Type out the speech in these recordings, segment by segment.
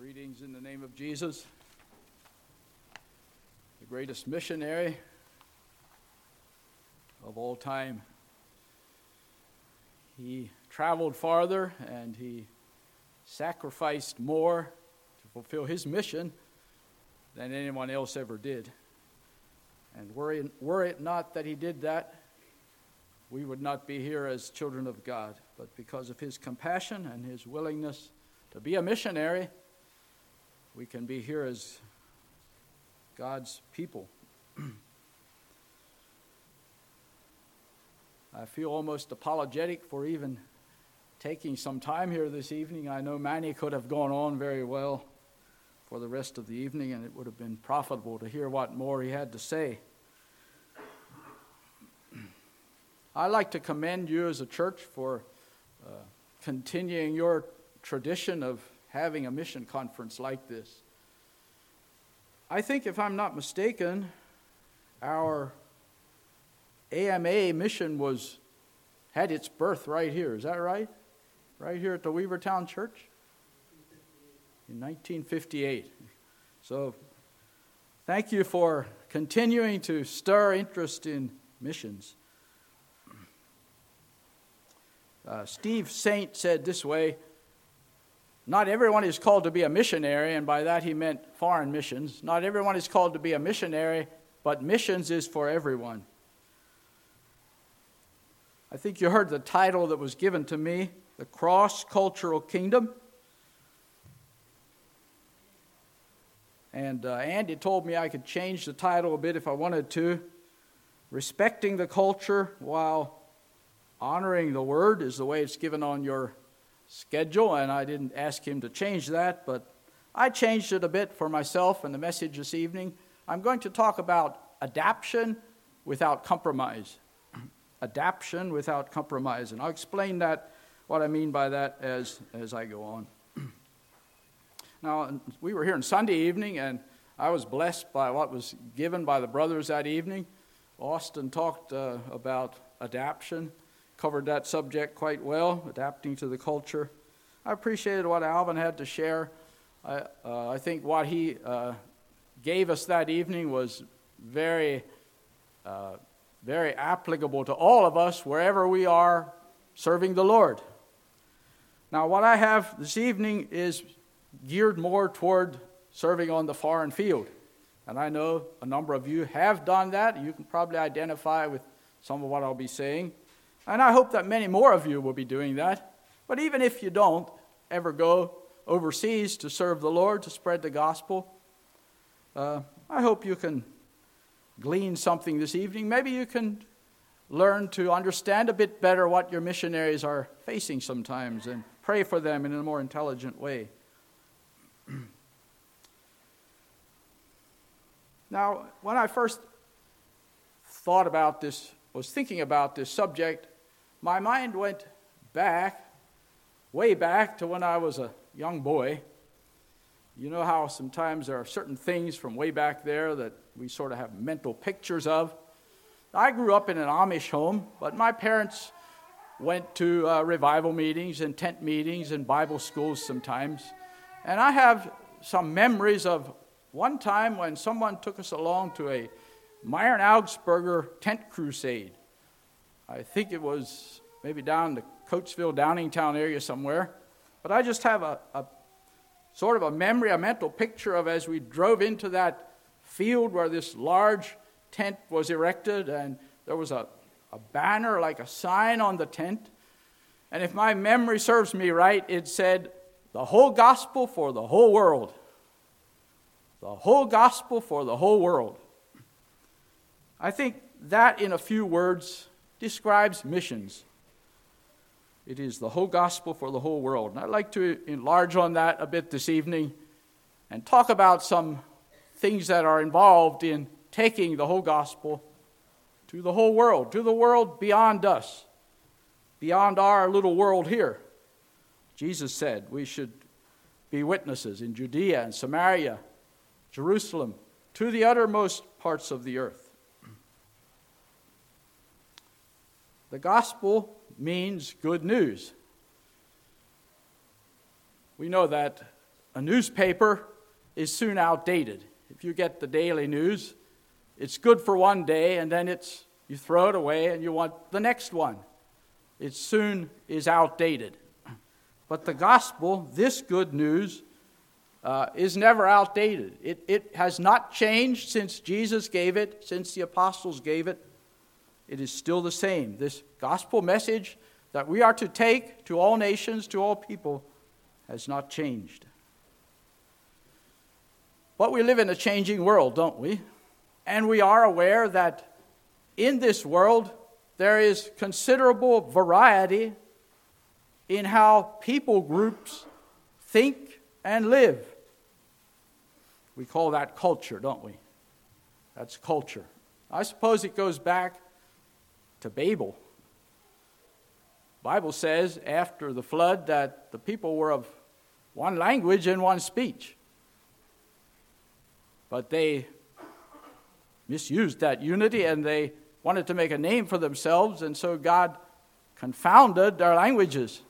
Greetings in the name of Jesus, the greatest missionary of all time. He traveled farther and he sacrificed more to fulfill his mission than anyone else ever did. And were it, were it not that he did that, we would not be here as children of God. But because of his compassion and his willingness to be a missionary, we can be here as God's people. I feel almost apologetic for even taking some time here this evening. I know Manny could have gone on very well for the rest of the evening, and it would have been profitable to hear what more he had to say. I'd like to commend you as a church for uh, continuing your tradition of having a mission conference like this. I think, if I'm not mistaken, our AMA mission was had its birth right here. Is that right? Right here at the Weavertown Church in 1958. So, thank you for continuing to stir interest in missions. Uh, Steve Saint said this way not everyone is called to be a missionary, and by that he meant foreign missions. Not everyone is called to be a missionary, but missions is for everyone. I think you heard the title that was given to me The Cross Cultural Kingdom. And uh, Andy told me I could change the title a bit if I wanted to. Respecting the culture while honoring the word is the way it's given on your schedule, and I didn't ask him to change that, but I changed it a bit for myself and the message this evening. I'm going to talk about adaptation without compromise. adaptation without compromise. And I'll explain that, what I mean by that, as, as I go on. now, we were here on Sunday evening, and I was blessed by what was given by the brothers that evening. Austin talked uh, about adaptation covered that subject quite well, adapting to the culture. I appreciated what Alvin had to share. I, uh, I think what he uh, gave us that evening was very, uh, very applicable to all of us wherever we are serving the Lord. Now, what I have this evening is geared more toward serving on the foreign field. And I know a number of you have done that. You can probably identify with some of what I'll be saying. And I hope that many more of you will be doing that. But even if you don't ever go overseas to serve the Lord, to spread the gospel, uh, I hope you can glean something this evening. Maybe you can learn to understand a bit better what your missionaries are facing sometimes and pray for them in a more intelligent way. now, when I first thought about this, was thinking about this subject, my mind went back, way back to when I was a young boy. You know how sometimes there are certain things from way back there that we sort of have mental pictures of. I grew up in an Amish home, but my parents went to uh, revival meetings and tent meetings and Bible schools sometimes. And I have some memories of one time when someone took us along to a Myron Augsburger tent crusade. I think it was maybe down the Coatesville, Downingtown area somewhere. But I just have a, a sort of a memory, a mental picture of as we drove into that field where this large tent was erected and there was a, a banner like a sign on the tent. And if my memory serves me right, it said, The whole gospel for the whole world. The whole gospel for the whole world. I think that, in a few words, describes missions. It is the whole gospel for the whole world. And I'd like to enlarge on that a bit this evening and talk about some things that are involved in taking the whole gospel to the whole world, to the world beyond us, beyond our little world here. Jesus said we should be witnesses in Judea and Samaria, Jerusalem, to the uttermost parts of the earth. The gospel means good news. We know that a newspaper is soon outdated. If you get the daily news, it's good for one day and then it's you throw it away and you want the next one. It soon is outdated. But the gospel, this good news, uh, is never outdated. It, it has not changed since Jesus gave it, since the apostles gave it. It is still the same. This gospel message that we are to take to all nations, to all people, has not changed. But we live in a changing world, don't we? And we are aware that in this world, there is considerable variety in how people groups think and live. We call that culture, don't we? That's culture. I suppose it goes back to Babel. Bible says after the flood that the people were of one language and one speech. But they misused that unity and they wanted to make a name for themselves, and so God confounded their languages.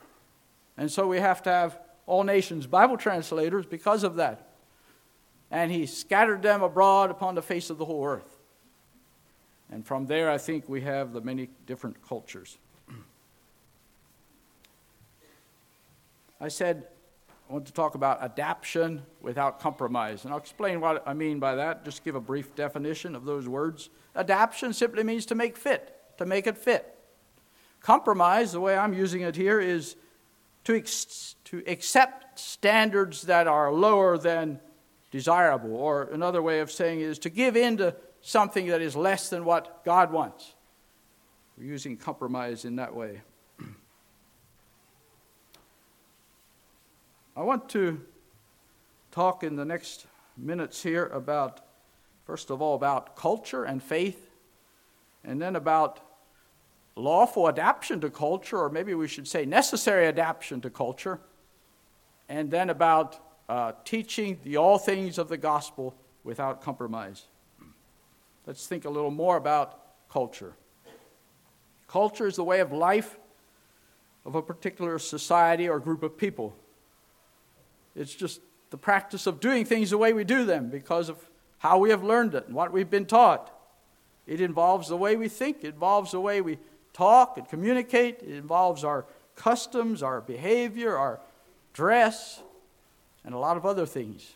And so we have to have all nations Bible translators because of that. And he scattered them abroad upon the face of the whole earth. And from there, I think we have the many different cultures. I said I want to talk about adaptation without compromise. And I'll explain what I mean by that, just give a brief definition of those words. Adaptation simply means to make fit, to make it fit. Compromise, the way I'm using it here, is to, ex- to accept standards that are lower than desirable. Or another way of saying it is to give in to something that is less than what God wants. We're using compromise in that way. I want to talk in the next minutes here about, first of all, about culture and faith, and then about lawful adaptation to culture, or maybe we should say necessary adaptation to culture, and then about uh, teaching the all things of the gospel without compromise. Let's think a little more about culture. Culture is the way of life of a particular society or group of people. It's just the practice of doing things the way we do them because of how we have learned it and what we've been taught. It involves the way we think, it involves the way we talk and communicate, it involves our customs, our behavior, our dress, and a lot of other things.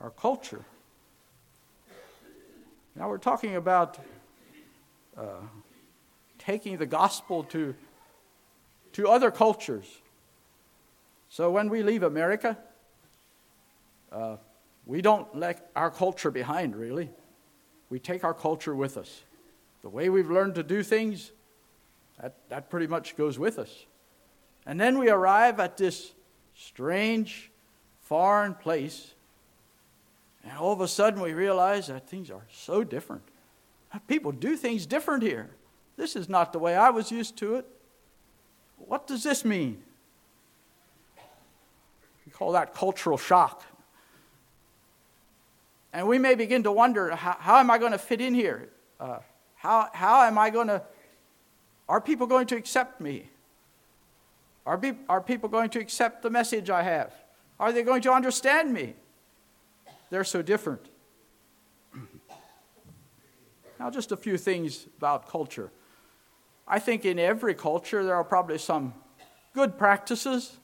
Our culture. Now we're talking about uh, taking the gospel to, to other cultures. So when we leave America, uh, we don't let our culture behind, really. We take our culture with us. The way we've learned to do things, that, that pretty much goes with us. And then we arrive at this strange, foreign place, and all of a sudden we realize that things are so different. People do things different here. This is not the way I was used to it. What does this mean? We call that cultural shock. And we may begin to wonder how, how am I going to fit in here? Uh, how, how am I going to, are people going to accept me? Are, be, are people going to accept the message I have? Are they going to understand me? They're so different. now, just a few things about culture. I think in every culture there are probably some good practices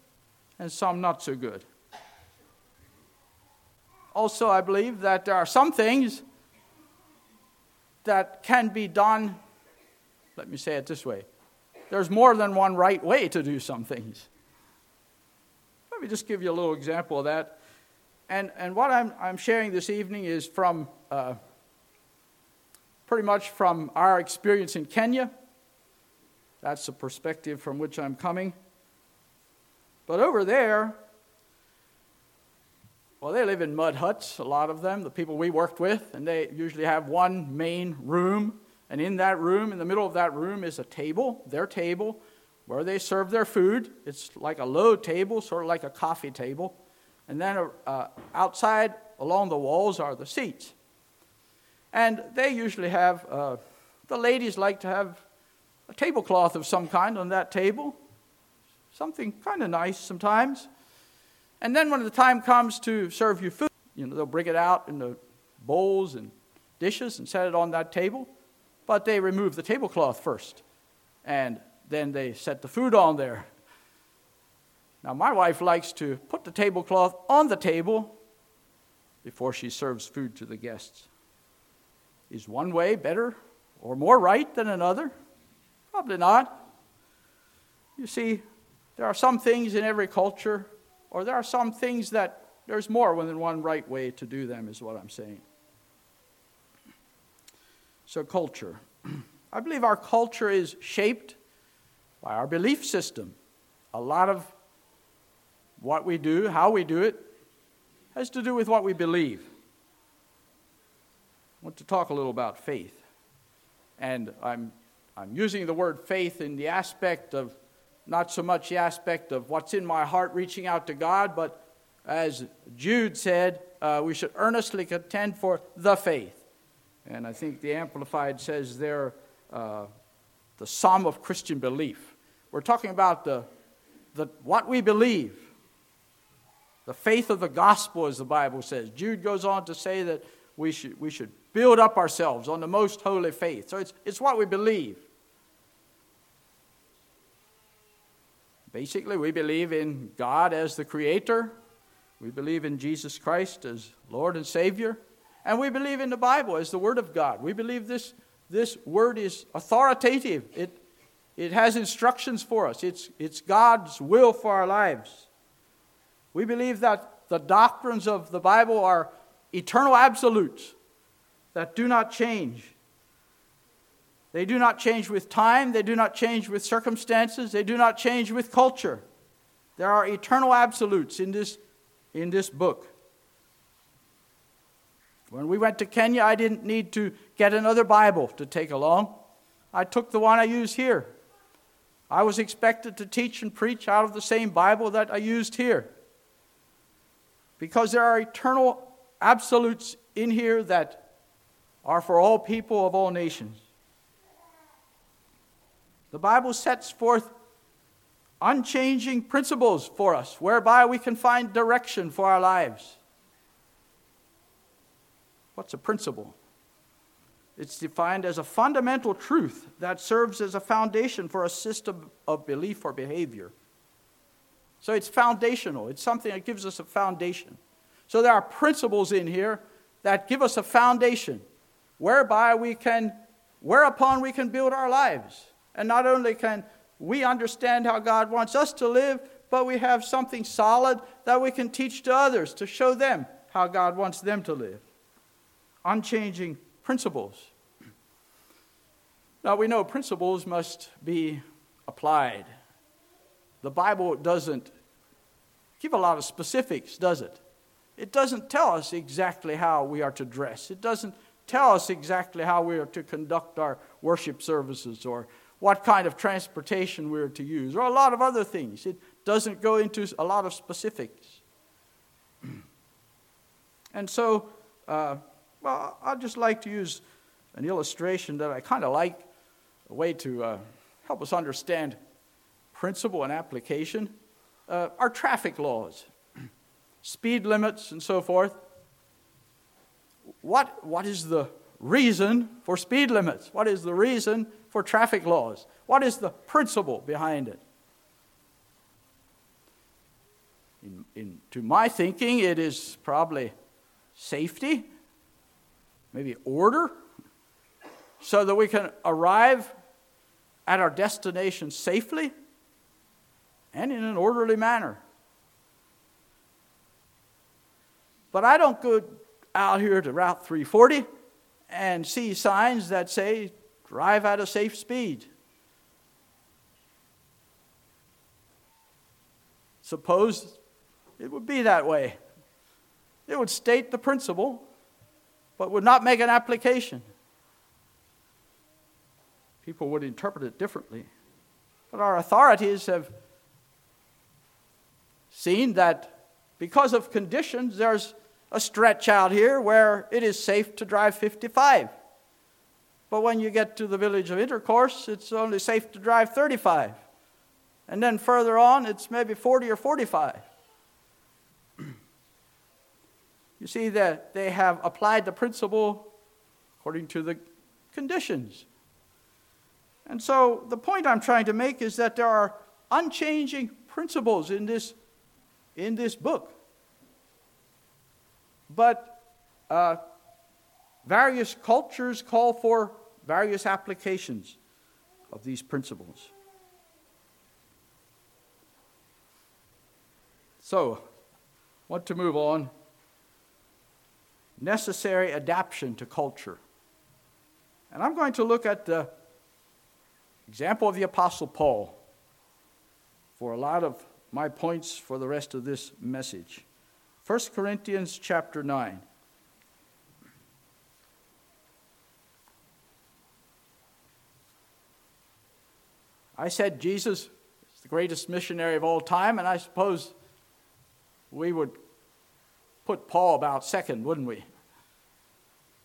and some not so good. Also, I believe that there are some things that can be done, let me say it this way there's more than one right way to do some things. Let me just give you a little example of that. And, and what I'm, I'm sharing this evening is from uh, pretty much from our experience in Kenya. That's the perspective from which I'm coming. But over there, well, they live in mud huts, a lot of them, the people we worked with, and they usually have one main room. And in that room, in the middle of that room, is a table, their table, where they serve their food. It's like a low table, sort of like a coffee table. And then uh, outside, along the walls, are the seats. And they usually have, uh, the ladies like to have a tablecloth of some kind on that table, something kind of nice sometimes. And then when the time comes to serve you food, you know, they'll bring it out in the bowls and dishes and set it on that table. But they remove the tablecloth first. And then they set the food on there. Now, my wife likes to put the tablecloth on the table before she serves food to the guests. Is one way better or more right than another? Probably not. You see, there are some things in every culture, or there are some things that there's more than one right way to do them, is what I'm saying. So, culture. I believe our culture is shaped by our belief system. A lot of what we do, how we do it, has to do with what we believe. I want to talk a little about faith. And I'm, I'm using the word faith in the aspect of not so much the aspect of what's in my heart reaching out to God, but as Jude said, uh, we should earnestly contend for the faith. And I think the Amplified says there, uh, the sum of Christian belief. We're talking about the, the, what we believe, the faith of the gospel, as the Bible says. Jude goes on to say that we should, we should build up ourselves on the most holy faith. So it's, it's what we believe. Basically, we believe in God as the Creator, we believe in Jesus Christ as Lord and Savior, and we believe in the Bible as the Word of God. We believe this, this Word is authoritative, it, it has instructions for us, it's, it's God's will for our lives. We believe that the doctrines of the Bible are eternal absolutes that do not change. They do not change with time, they do not change with circumstances, they do not change with culture. There are eternal absolutes in this, in this book. When we went to Kenya, I didn't need to get another Bible to take along. I took the one I use here. I was expected to teach and preach out of the same Bible that I used here. Because there are eternal absolutes in here that are for all people of all nations. The Bible sets forth unchanging principles for us whereby we can find direction for our lives. What's a principle? It's defined as a fundamental truth that serves as a foundation for a system of belief or behavior. So it's foundational, it's something that gives us a foundation. So there are principles in here that give us a foundation whereby we can, whereupon we can build our lives. And not only can we understand how God wants us to live, but we have something solid that we can teach to others to show them how God wants them to live. Unchanging principles. Now we know principles must be applied. The Bible doesn't give a lot of specifics, does it? It doesn't tell us exactly how we are to dress. It doesn't tell us exactly how we are to conduct our worship services or what kind of transportation we're to use, or a lot of other things. It doesn't go into a lot of specifics. and so, uh, well, I'd just like to use an illustration that I kind of like, a way to uh, help us understand principle and application. Uh, our traffic laws, speed limits, and so forth. What, what is the reason for speed limits? What is the reason for traffic laws? What is the principle behind it? In, in, to my thinking, it is probably safety, maybe order, so that we can arrive at our destination safely and in an orderly manner. But I don't go out here to Route 340 and see signs that say drive at a safe speed. Suppose it would be that way. It would state the principle, but would not make an application. People would interpret it differently. But our authorities have seen that because of conditions, there's a stretch out here where it is safe to drive 55. But when you get to the village of intercourse, it's only safe to drive 35. And then further on, it's maybe 40 or 45. You see that they have applied the principle according to the conditions. And so the point I'm trying to make is that there are unchanging principles in this, in this book. But uh, various cultures call for various applications of these principles. So, want to move on. Necessary adaptation to culture. And I'm going to look at the example of the Apostle Paul for a lot of my points for the rest of this message. 1 Corinthians chapter 9. I said Jesus is the greatest missionary of all time, and I suppose we would put Paul about second, wouldn't we?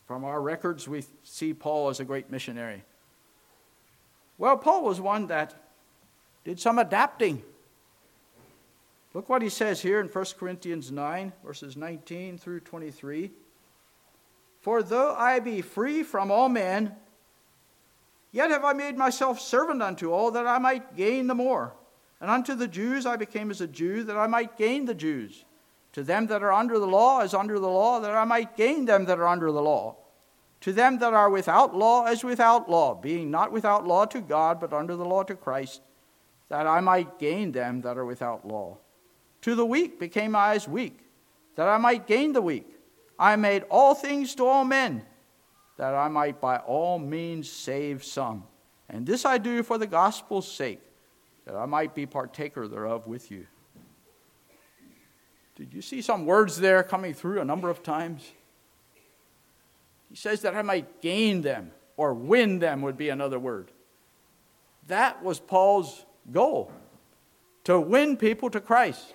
From our records, we see Paul as a great missionary. Well, Paul was one that did some adapting. Look what he says here in 1 Corinthians 9, verses 19 through 23. For though I be free from all men, yet have I made myself servant unto all that I might gain the more. And unto the Jews I became as a Jew that I might gain the Jews. To them that are under the law as under the law, that I might gain them that are under the law. To them that are without law as without law, being not without law to God, but under the law to Christ, that I might gain them that are without law. To the weak became I as weak, that I might gain the weak. I made all things to all men, that I might by all means save some. And this I do for the gospel's sake, that I might be partaker thereof with you. Did you see some words there coming through a number of times? He says that I might gain them, or win them would be another word. That was Paul's goal to win people to Christ.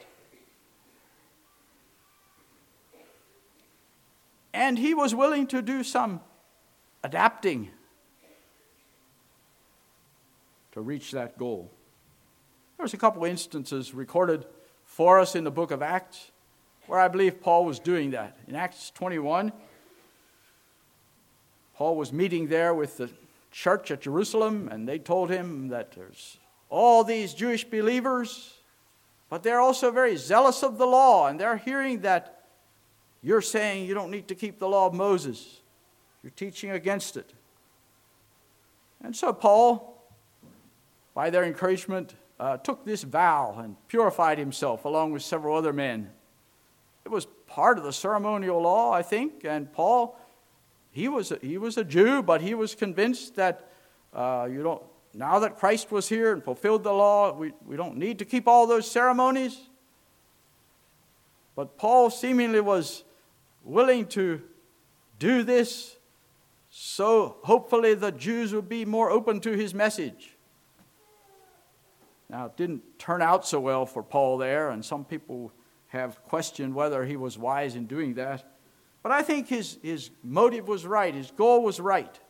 And he was willing to do some adapting to reach that goal. There's a couple instances recorded for us in the book of Acts, where I believe Paul was doing that. In Acts 21, Paul was meeting there with the church at Jerusalem, and they told him that there's all these Jewish believers, but they're also very zealous of the law, and they're hearing that you're saying you don't need to keep the law of Moses. You're teaching against it. And so Paul, by their encouragement, uh, took this vow and purified himself along with several other men. It was part of the ceremonial law, I think, and Paul, he was a, he was a Jew, but he was convinced that uh, you don't, now that Christ was here and fulfilled the law, we, we don't need to keep all those ceremonies. But Paul seemingly was willing to do this so hopefully the Jews would be more open to his message. Now, it didn't turn out so well for Paul there, and some people have questioned whether he was wise in doing that. But I think his, his motive was right, his goal was right.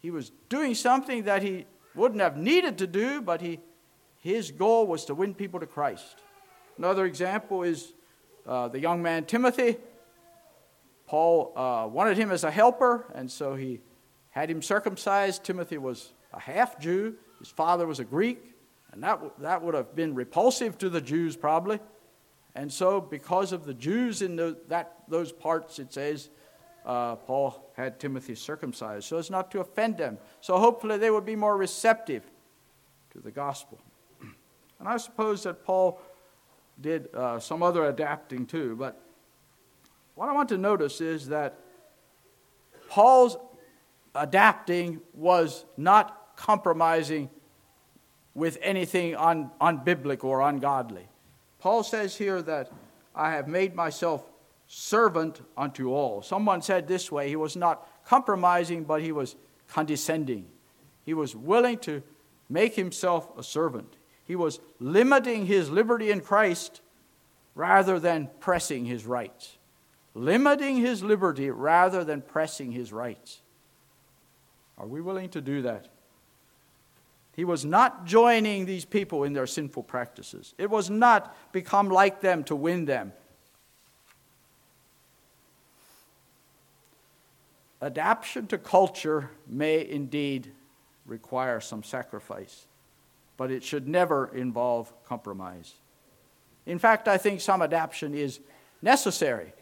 He was doing something that he wouldn't have needed to do, but he, his goal was to win people to Christ. Another example is uh, the young man Timothy. Paul uh, wanted him as a helper, and so he had him circumcised. Timothy was a half Jew, his father was a Greek. And that, that would have been repulsive to the Jews, probably. And so, because of the Jews in the, that, those parts, it says, uh, Paul had Timothy circumcised so as not to offend them. So, hopefully, they would be more receptive to the gospel. And I suppose that Paul did uh, some other adapting too. But what I want to notice is that Paul's adapting was not compromising with anything un, unbiblical or ungodly. Paul says here that I have made myself servant unto all. Someone said this way he was not compromising, but he was condescending. He was willing to make himself a servant. He was limiting his liberty in Christ rather than pressing his rights. Limiting his liberty rather than pressing his rights. Are we willing to do that? He was not joining these people in their sinful practices. It was not become like them to win them. adaptation to culture may indeed require some sacrifice, but it should never involve compromise. In fact, I think some adaptation is necessary.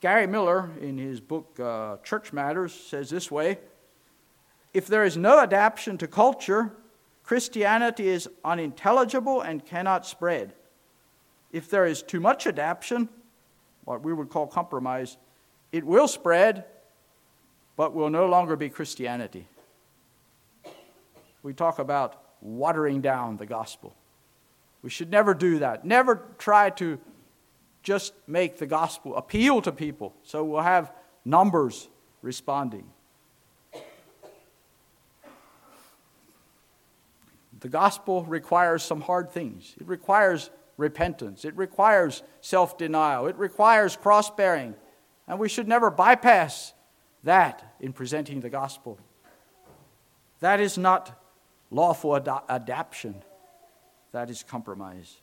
Gary Miller, in his book uh, Church Matters, says this way If there is no adaptation to culture, Christianity is unintelligible and cannot spread. If there is too much adaptation, what we would call compromise, it will spread, but will no longer be Christianity. We talk about watering down the gospel. We should never do that. Never try to just make the gospel appeal to people so we'll have numbers responding. The gospel requires some hard things. It requires repentance, it requires self denial, it requires cross bearing, and we should never bypass that in presenting the gospel. That is not lawful ad- that is compromise.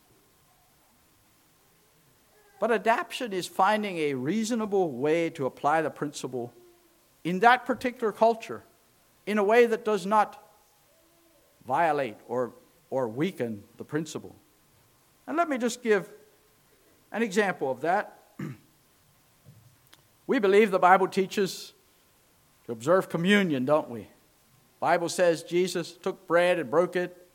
But adaptation is finding a reasonable way to apply the principle in that particular culture in a way that does not violate or, or weaken the principle. And let me just give an example of that. we believe the Bible teaches to observe communion, don't we? Bible says Jesus took bread and broke it,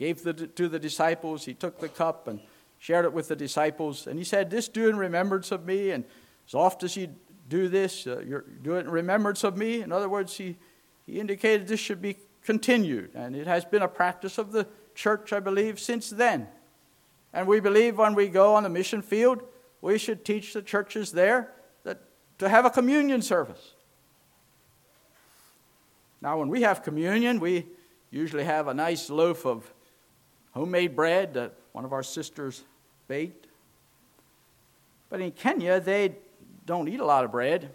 gave the, to the disciples. He took the cup and shared it with the disciples. And he said, This do in remembrance of me. And as oft as you do this, uh, you do it in remembrance of me. In other words, he, he indicated this should be continued. And it has been a practice of the church, I believe, since then. And we believe when we go on the mission field, we should teach the churches there that to have a communion service. Now, when we have communion, we usually have a nice loaf of homemade bread that one of our sisters baked. But in Kenya, they don't eat a lot of bread.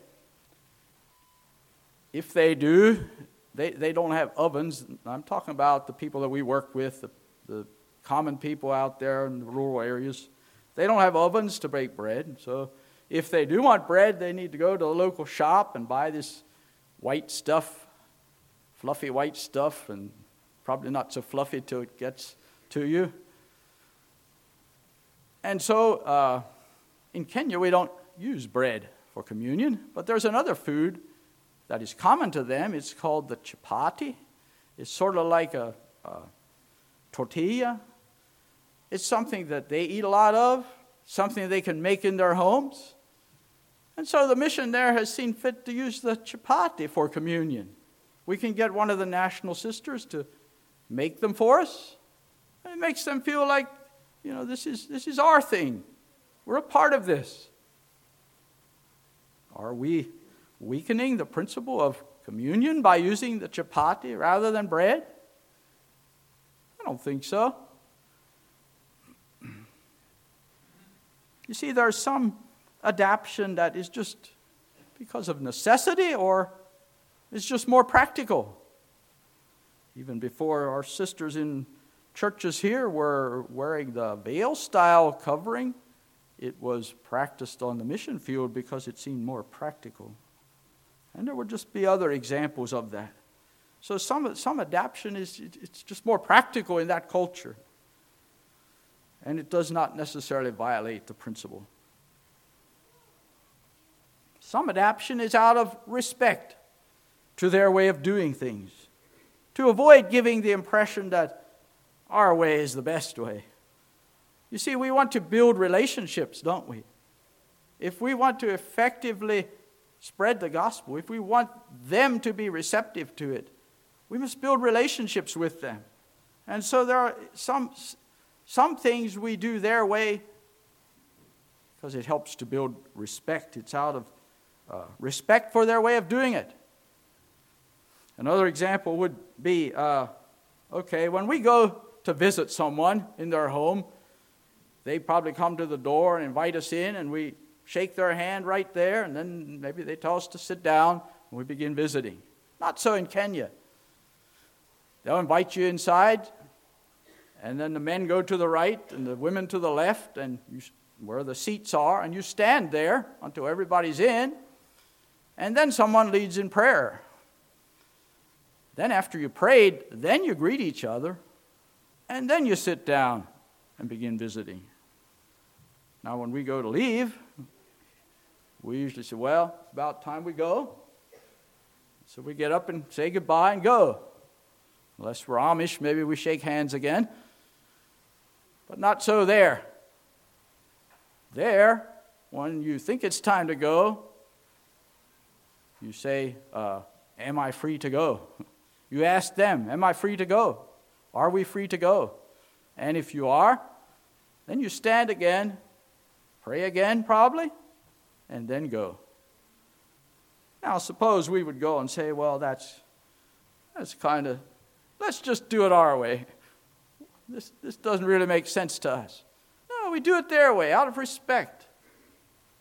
If they do, they, they don't have ovens. I'm talking about the people that we work with, the, the common people out there in the rural areas. They don't have ovens to bake bread. So if they do want bread, they need to go to the local shop and buy this white stuff, fluffy white stuff, and probably not so fluffy till it gets to you. And so uh, in Kenya, we don't use bread for communion, but there's another food that is common to them. It's called the chapati. It's sort of like a, a tortilla. It's something that they eat a lot of, something they can make in their homes. And so the mission there has seen fit to use the chapati for communion. We can get one of the national sisters to make them for us. It makes them feel like, you know, this is, this is our thing. We're a part of this. Are we weakening the principle of communion by using the chapati rather than bread? I don't think so. You see, there's some adaptation that is just because of necessity or it's just more practical. Even before our sisters in churches here were wearing the veil style covering, it was practiced on the mission field because it seemed more practical. And there would just be other examples of that. So some, some adaptation is it's just more practical in that culture. And it does not necessarily violate the principle. Some adaptation is out of respect to their way of doing things, to avoid giving the impression that our way is the best way. You see, we want to build relationships, don't we? If we want to effectively spread the gospel, if we want them to be receptive to it, we must build relationships with them. And so there are some, some things we do their way because it helps to build respect. It's out of uh, respect for their way of doing it. Another example would be uh, okay, when we go to visit someone in their home, they probably come to the door and invite us in, and we shake their hand right there, and then maybe they tell us to sit down, and we begin visiting. Not so in Kenya. They'll invite you inside, and then the men go to the right and the women to the left, and you, where the seats are, and you stand there until everybody's in. and then someone leads in prayer. Then, after you prayed, then you greet each other, and then you sit down and begin visiting. Now, when we go to leave, we usually say, Well, it's about time we go. So we get up and say goodbye and go. Unless we're Amish, maybe we shake hands again. But not so there. There, when you think it's time to go, you say, uh, Am I free to go? You ask them, Am I free to go? Are we free to go? And if you are, then you stand again, pray again, probably, and then go. Now, suppose we would go and say, well, that's, that's kind of, let's just do it our way. This, this doesn't really make sense to us. No, we do it their way out of respect.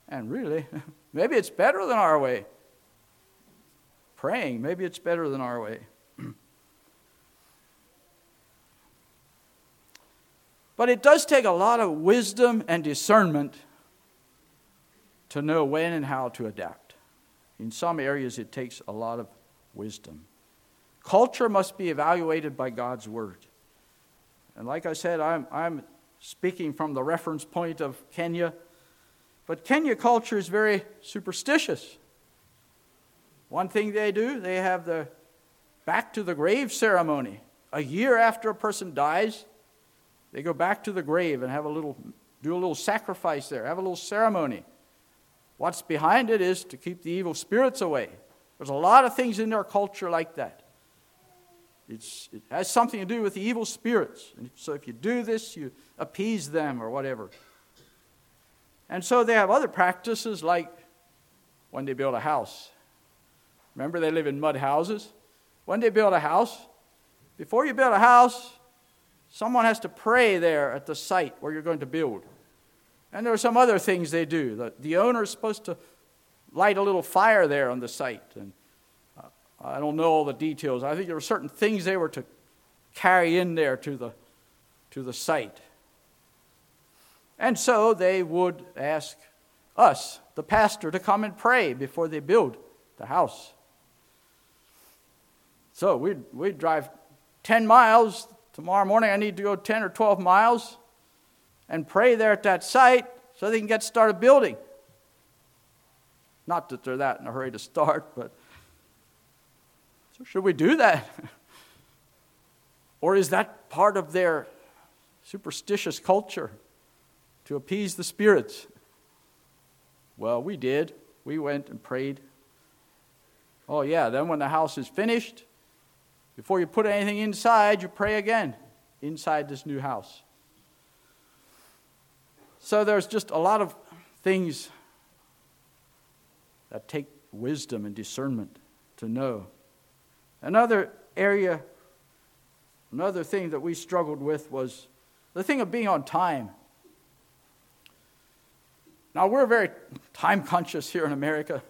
And really, maybe it's better than our way. Praying, maybe it's better than our way. But it does take a lot of wisdom and discernment to know when and how to adapt. In some areas, it takes a lot of wisdom. Culture must be evaluated by God's Word. And like I said, I'm, I'm speaking from the reference point of Kenya, but Kenya culture is very superstitious. One thing they do, they have the back to the grave ceremony. A year after a person dies, they go back to the grave and have a little, do a little sacrifice there, have a little ceremony. What's behind it is to keep the evil spirits away. There's a lot of things in their culture like that. It's, it has something to do with the evil spirits. And so if you do this, you appease them or whatever. And so they have other practices like when they build a house. Remember, they live in mud houses. When they build a house, before you build a house, someone has to pray there at the site where you're going to build. And there are some other things they do. The, the owner is supposed to light a little fire there on the site. And uh, I don't know all the details. I think there were certain things they were to carry in there to the, to the site. And so they would ask us, the pastor, to come and pray before they build the house. So we'd, we'd drive 10 miles. Tomorrow morning, I need to go 10 or 12 miles and pray there at that site so they can get started building. Not that they're that in a hurry to start, but so should we do that? or is that part of their superstitious culture to appease the spirits? Well, we did. We went and prayed. Oh, yeah, then when the house is finished, before you put anything inside, you pray again inside this new house. So there's just a lot of things that take wisdom and discernment to know. Another area, another thing that we struggled with was the thing of being on time. Now, we're very time conscious here in America.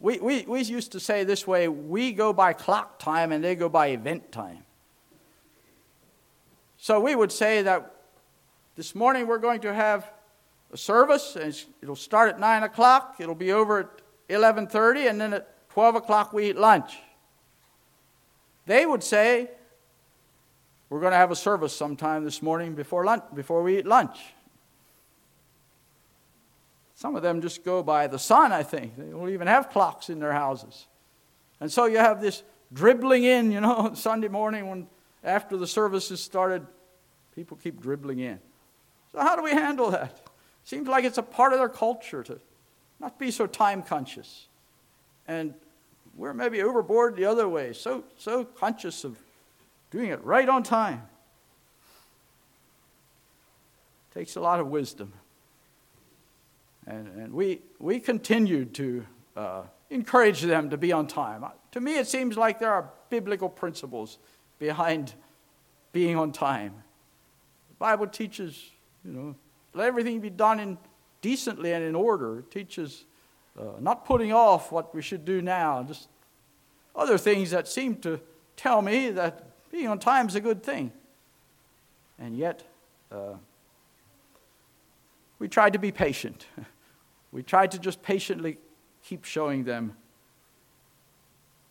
We, we, we used to say this way we go by clock time and they go by event time. So we would say that this morning we're going to have a service, and it'll start at 9 o'clock. It'll be over at 11.30, and then at 12 o'clock we eat lunch. They would say, we're going to have a service sometime this morning before, lunch, before we eat lunch. Some of them just go by the sun, I think. They don't even have clocks in their houses. And so you have this dribbling in, you know, Sunday morning when after the service is started, people keep dribbling in. So, how do we handle that? Seems like it's a part of their culture to not be so time conscious. And we're maybe overboard the other way, so, so conscious of doing it right on time. Takes a lot of wisdom. And, and we, we continued to uh, encourage them to be on time. To me, it seems like there are biblical principles behind being on time. The Bible teaches you know, let everything be done in decently and in order. It teaches uh, not putting off what we should do now, just other things that seem to tell me that being on time is a good thing. And yet, uh, we tried to be patient. we tried to just patiently keep showing them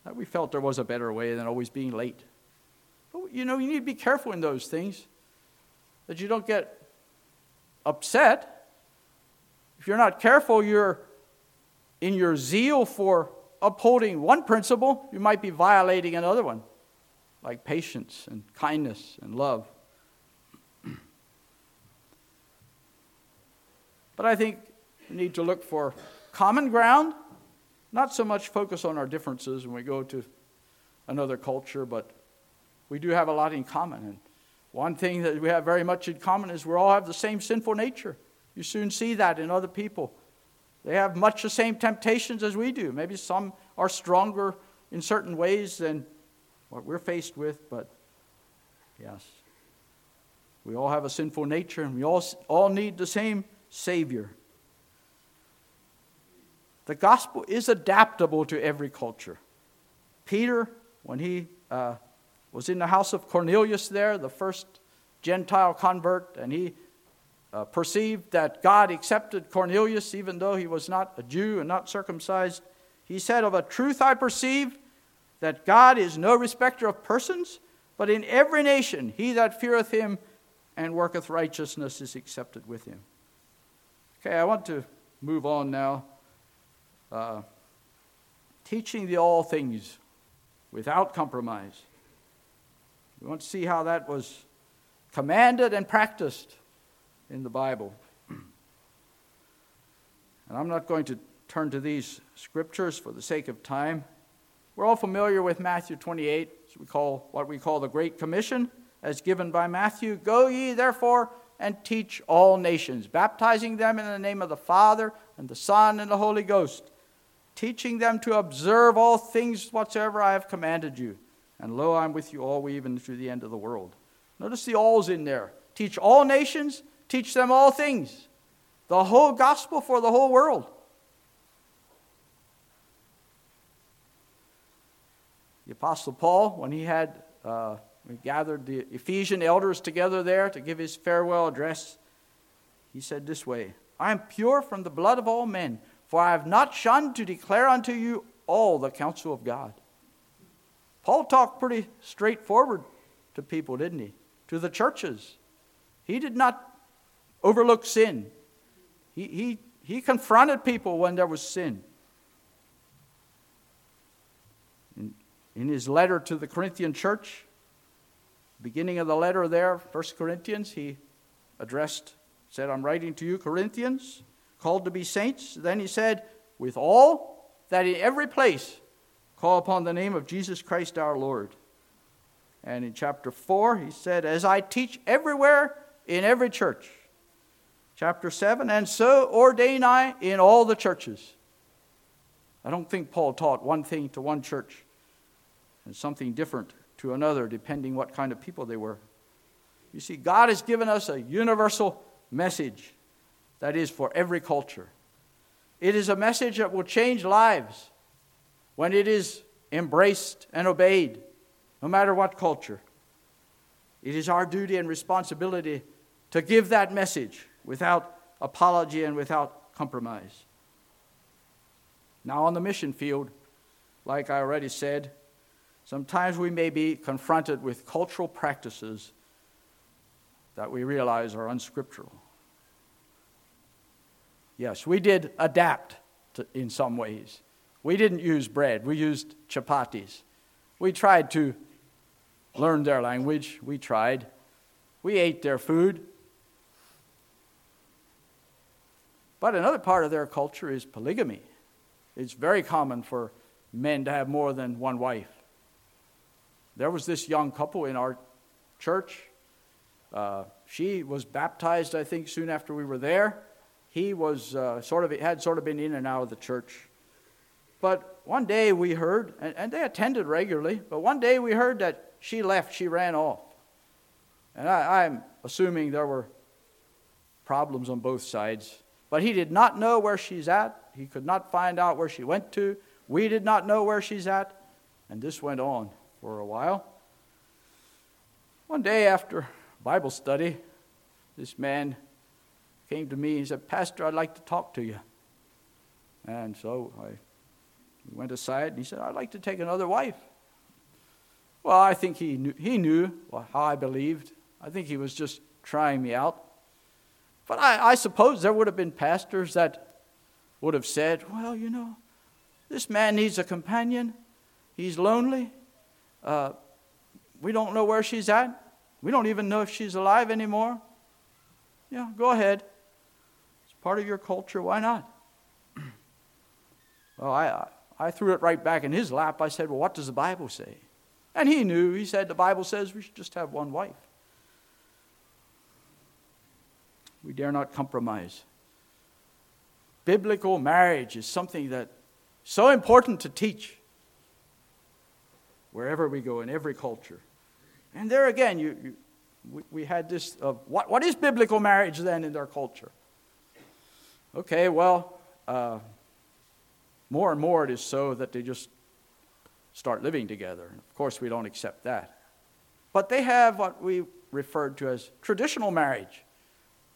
that we felt there was a better way than always being late. But you know, you need to be careful in those things that you don't get upset. If you're not careful, you're in your zeal for upholding one principle, you might be violating another one, like patience and kindness and love. but I think we need to look for common ground, not so much focus on our differences when we go to another culture, but we do have a lot in common. And one thing that we have very much in common is we all have the same sinful nature. You soon see that in other people. They have much the same temptations as we do. Maybe some are stronger in certain ways than what we're faced with, but yes. We all have a sinful nature and we all, all need the same Savior. The gospel is adaptable to every culture. Peter, when he uh, was in the house of Cornelius there, the first Gentile convert, and he uh, perceived that God accepted Cornelius even though he was not a Jew and not circumcised. He said, Of a truth I perceive that God is no respecter of persons, but in every nation he that feareth him and worketh righteousness is accepted with him. Okay, I want to move on now. Uh, teaching the all things without compromise. We want to see how that was commanded and practiced in the Bible. And I'm not going to turn to these scriptures for the sake of time. We're all familiar with Matthew 28, we call what we call the Great Commission, as given by Matthew. Go ye therefore and teach all nations, baptizing them in the name of the Father and the Son and the Holy Ghost, teaching them to observe all things whatsoever I have commanded you. And lo, I'm with you all, even to the end of the world. Notice the alls in there. Teach all nations, teach them all things. The whole gospel for the whole world. The Apostle Paul, when he had uh, gathered the Ephesian elders together there to give his farewell address, he said this way I am pure from the blood of all men, for I have not shunned to declare unto you all the counsel of God. Paul talked pretty straightforward to people, didn't he? To the churches. He did not overlook sin. He, he, he confronted people when there was sin. In, in his letter to the Corinthian church, beginning of the letter there, 1 Corinthians, he addressed, said, I'm writing to you, Corinthians, called to be saints. Then he said, with all that in every place Call upon the name of Jesus Christ our Lord. And in chapter 4, he said, As I teach everywhere in every church. Chapter 7, and so ordain I in all the churches. I don't think Paul taught one thing to one church and something different to another, depending what kind of people they were. You see, God has given us a universal message that is for every culture. It is a message that will change lives when it is embraced and obeyed, no matter what culture. It is our duty and responsibility to give that message without apology and without compromise. Now, on the mission field, like I already said, sometimes we may be confronted with cultural practices that we realize are unscriptural. Yes, we did adapt to, in some ways. We didn't use bread, we used chapatis. We tried to learn their language, we tried. We ate their food. But another part of their culture is polygamy. It's very common for men to have more than one wife. There was this young couple in our church. Uh, she was baptized, I think, soon after we were there. He was uh, sort of had sort of been in and out of the church but one day we heard, and, and they attended regularly, but one day we heard that she left, she ran off. And I, I'm assuming there were problems on both sides. But he did not know where she's at. He could not find out where she went to. We did not know where she's at. And this went on for a while. One day after Bible study, this man came to me. and said, Pastor, I'd like to talk to you. And so I went aside and he said, I'd like to take another wife. Well, I think he knew, he knew how I believed. I think he was just trying me out. But I, I suppose there would have been pastors that would have said, Well, you know, this man needs a companion. He's lonely. Uh, we don't know where she's at. We don't even know if she's alive anymore. Yeah, go ahead. Part of your culture. Why not? well, I, I threw it right back in his lap. I said, Well, what does the Bible say? And he knew. He said, The Bible says we should just have one wife. We dare not compromise. Biblical marriage is something that so important to teach wherever we go in every culture. And there again, you, you we, we, had this of what, what is biblical marriage then in our culture? Okay, well, uh, more and more it is so that they just start living together. Of course, we don't accept that. But they have what we referred to as traditional marriage,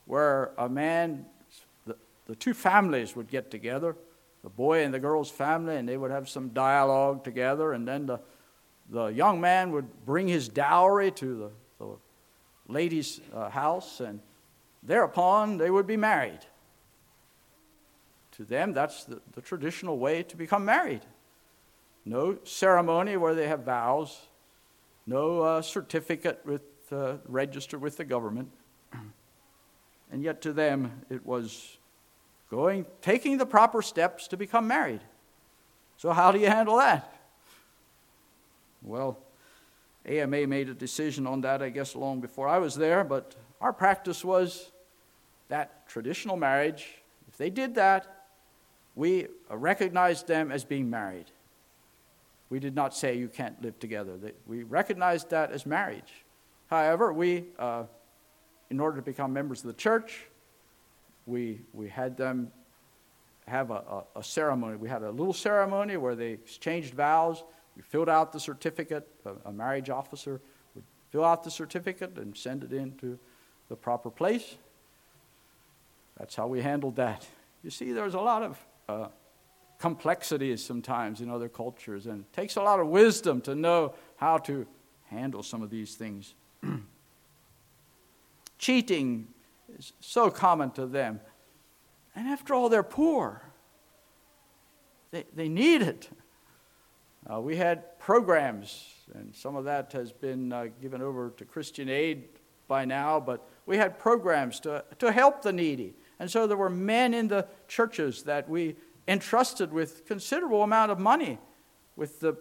where a man, the, the two families would get together, the boy and the girl's family, and they would have some dialogue together, and then the, the young man would bring his dowry to the, the lady's uh, house, and thereupon they would be married. To them, that's the, the traditional way to become married. No ceremony where they have vows, no uh, certificate with, uh, registered with the government. And yet to them, it was going, taking the proper steps to become married. So, how do you handle that? Well, AMA made a decision on that, I guess, long before I was there, but our practice was that traditional marriage, if they did that, we recognized them as being married. We did not say you can't live together. We recognized that as marriage. However, we, uh, in order to become members of the church, we, we had them have a, a, a ceremony. We had a little ceremony where they exchanged vows. We filled out the certificate. A, a marriage officer would fill out the certificate and send it in to the proper place. That's how we handled that. You see, there's a lot of uh, complexities sometimes in other cultures, and it takes a lot of wisdom to know how to handle some of these things. Cheating is so common to them. And after all, they're poor. They, they need it. Uh, we had programs, and some of that has been uh, given over to Christian Aid by now, but we had programs to, to help the needy. And so there were men in the churches that we entrusted with considerable amount of money with the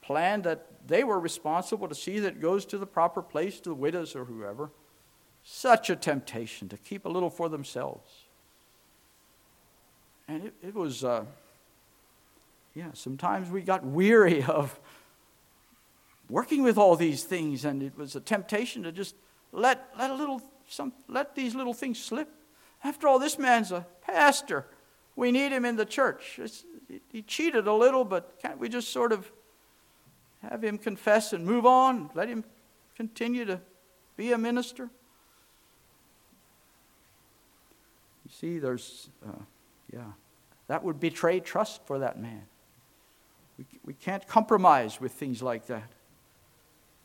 plan that they were responsible to see that it goes to the proper place to the widows or whoever. Such a temptation to keep a little for themselves. And it, it was. Uh, yeah, sometimes we got weary of working with all these things, and it was a temptation to just let, let, a little, some, let these little things slip. After all, this man's a pastor. We need him in the church. He cheated a little, but can't we just sort of have him confess and move on? Let him continue to be a minister? You see, there's, uh, yeah, that would betray trust for that man. We, we can't compromise with things like that.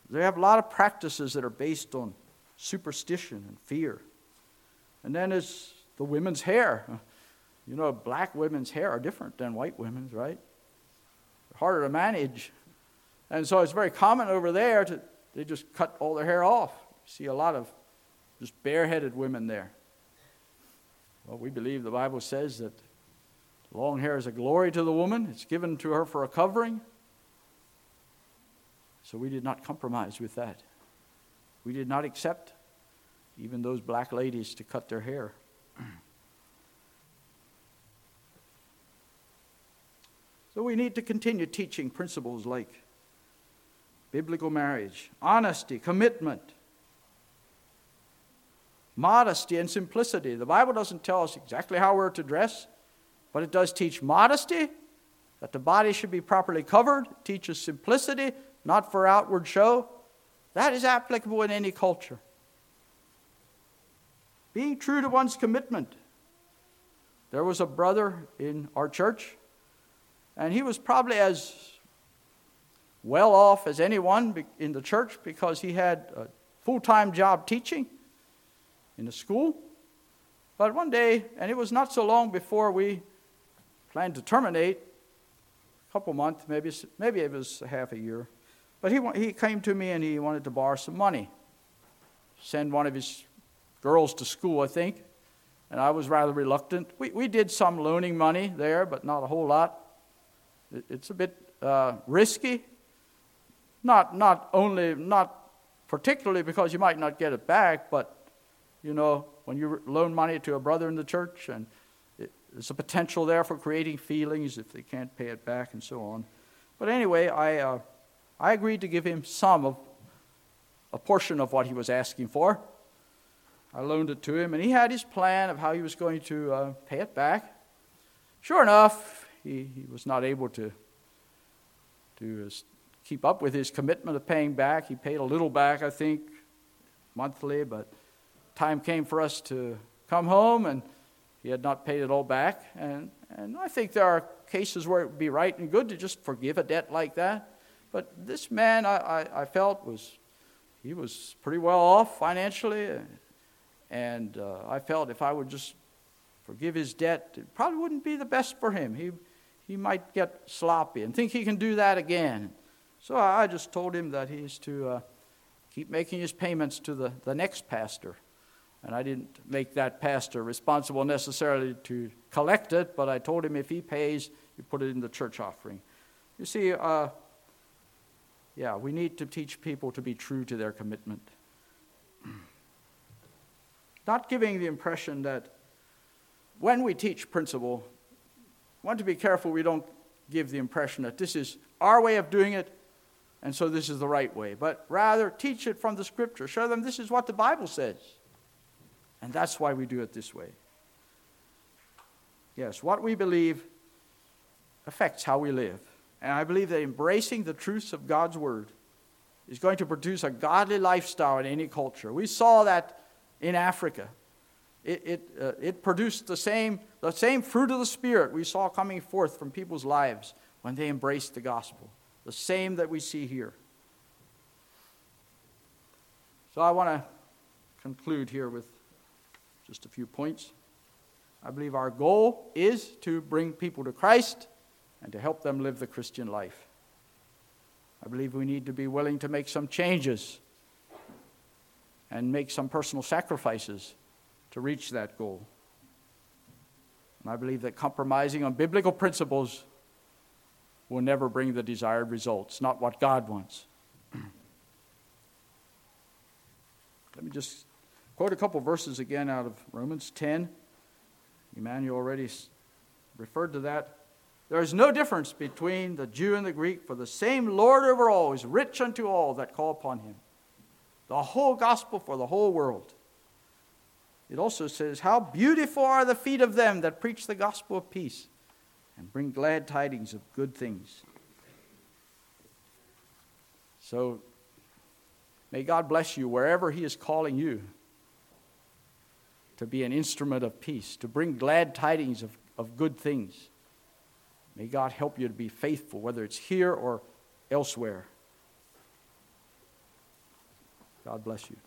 They have a lot of practices that are based on superstition and fear. And then it's the women's hair. You know, black women's hair are different than white women's, right? They're harder to manage. And so it's very common over there to they just cut all their hair off. You see a lot of just bareheaded women there. Well, we believe the Bible says that Long hair is a glory to the woman, it's given to her for a covering. So we did not compromise with that. We did not accept even those black ladies to cut their hair. so we need to continue teaching principles like biblical marriage, honesty, commitment, modesty, and simplicity. The Bible doesn't tell us exactly how we're to dress. But it does teach modesty, that the body should be properly covered, it teaches simplicity, not for outward show. That is applicable in any culture. Being true to one's commitment. there was a brother in our church, and he was probably as well off as anyone in the church because he had a full time job teaching in the school. But one day, and it was not so long before we planned to terminate, a couple months, maybe, maybe it was half a year. But he, he came to me and he wanted to borrow some money, send one of his girls to school, I think. And I was rather reluctant. We, we did some loaning money there, but not a whole lot. It, it's a bit uh, risky. Not, not only, not particularly because you might not get it back, but, you know, when you loan money to a brother in the church and it, there's a potential there for creating feelings if they can't pay it back and so on. But anyway, I, uh, I agreed to give him some of a portion of what he was asking for. I loaned it to him, and he had his plan of how he was going to uh, pay it back. Sure enough, he, he was not able to, to uh, keep up with his commitment of paying back. He paid a little back, I think, monthly, but time came for us to come home, and he had not paid it all back. And, and I think there are cases where it would be right and good to just forgive a debt like that. But this man, I, I, I felt, was he was pretty well off financially, and uh, I felt if I would just forgive his debt, it probably wouldn't be the best for him. He, he might get sloppy and think he can do that again. So I just told him that he's to uh, keep making his payments to the, the next pastor. And I didn't make that pastor responsible necessarily to collect it, but I told him if he pays, you put it in the church offering. You see, uh, yeah, we need to teach people to be true to their commitment. Not giving the impression that when we teach principle, we want to be careful we don't give the impression that this is our way of doing it, and so this is the right way. But rather, teach it from the scripture. Show them this is what the Bible says. And that's why we do it this way. Yes, what we believe affects how we live. And I believe that embracing the truths of God's Word is going to produce a godly lifestyle in any culture. We saw that in Africa. It, it, uh, it produced the same, the same fruit of the Spirit we saw coming forth from people's lives when they embraced the gospel. The same that we see here. So I want to conclude here with just a few points. I believe our goal is to bring people to Christ and to help them live the Christian life. I believe we need to be willing to make some changes and make some personal sacrifices to reach that goal. And I believe that compromising on biblical principles will never bring the desired results, not what God wants. Let me just quote a couple verses again out of Romans 10. Emmanuel already referred to that. There is no difference between the Jew and the Greek, for the same Lord over all is rich unto all that call upon him the whole gospel for the whole world. It also says, How beautiful are the feet of them that preach the gospel of peace and bring glad tidings of good things. So, may God bless you wherever He is calling you to be an instrument of peace, to bring glad tidings of, of good things. May God help you to be faithful, whether it's here or elsewhere. God bless you.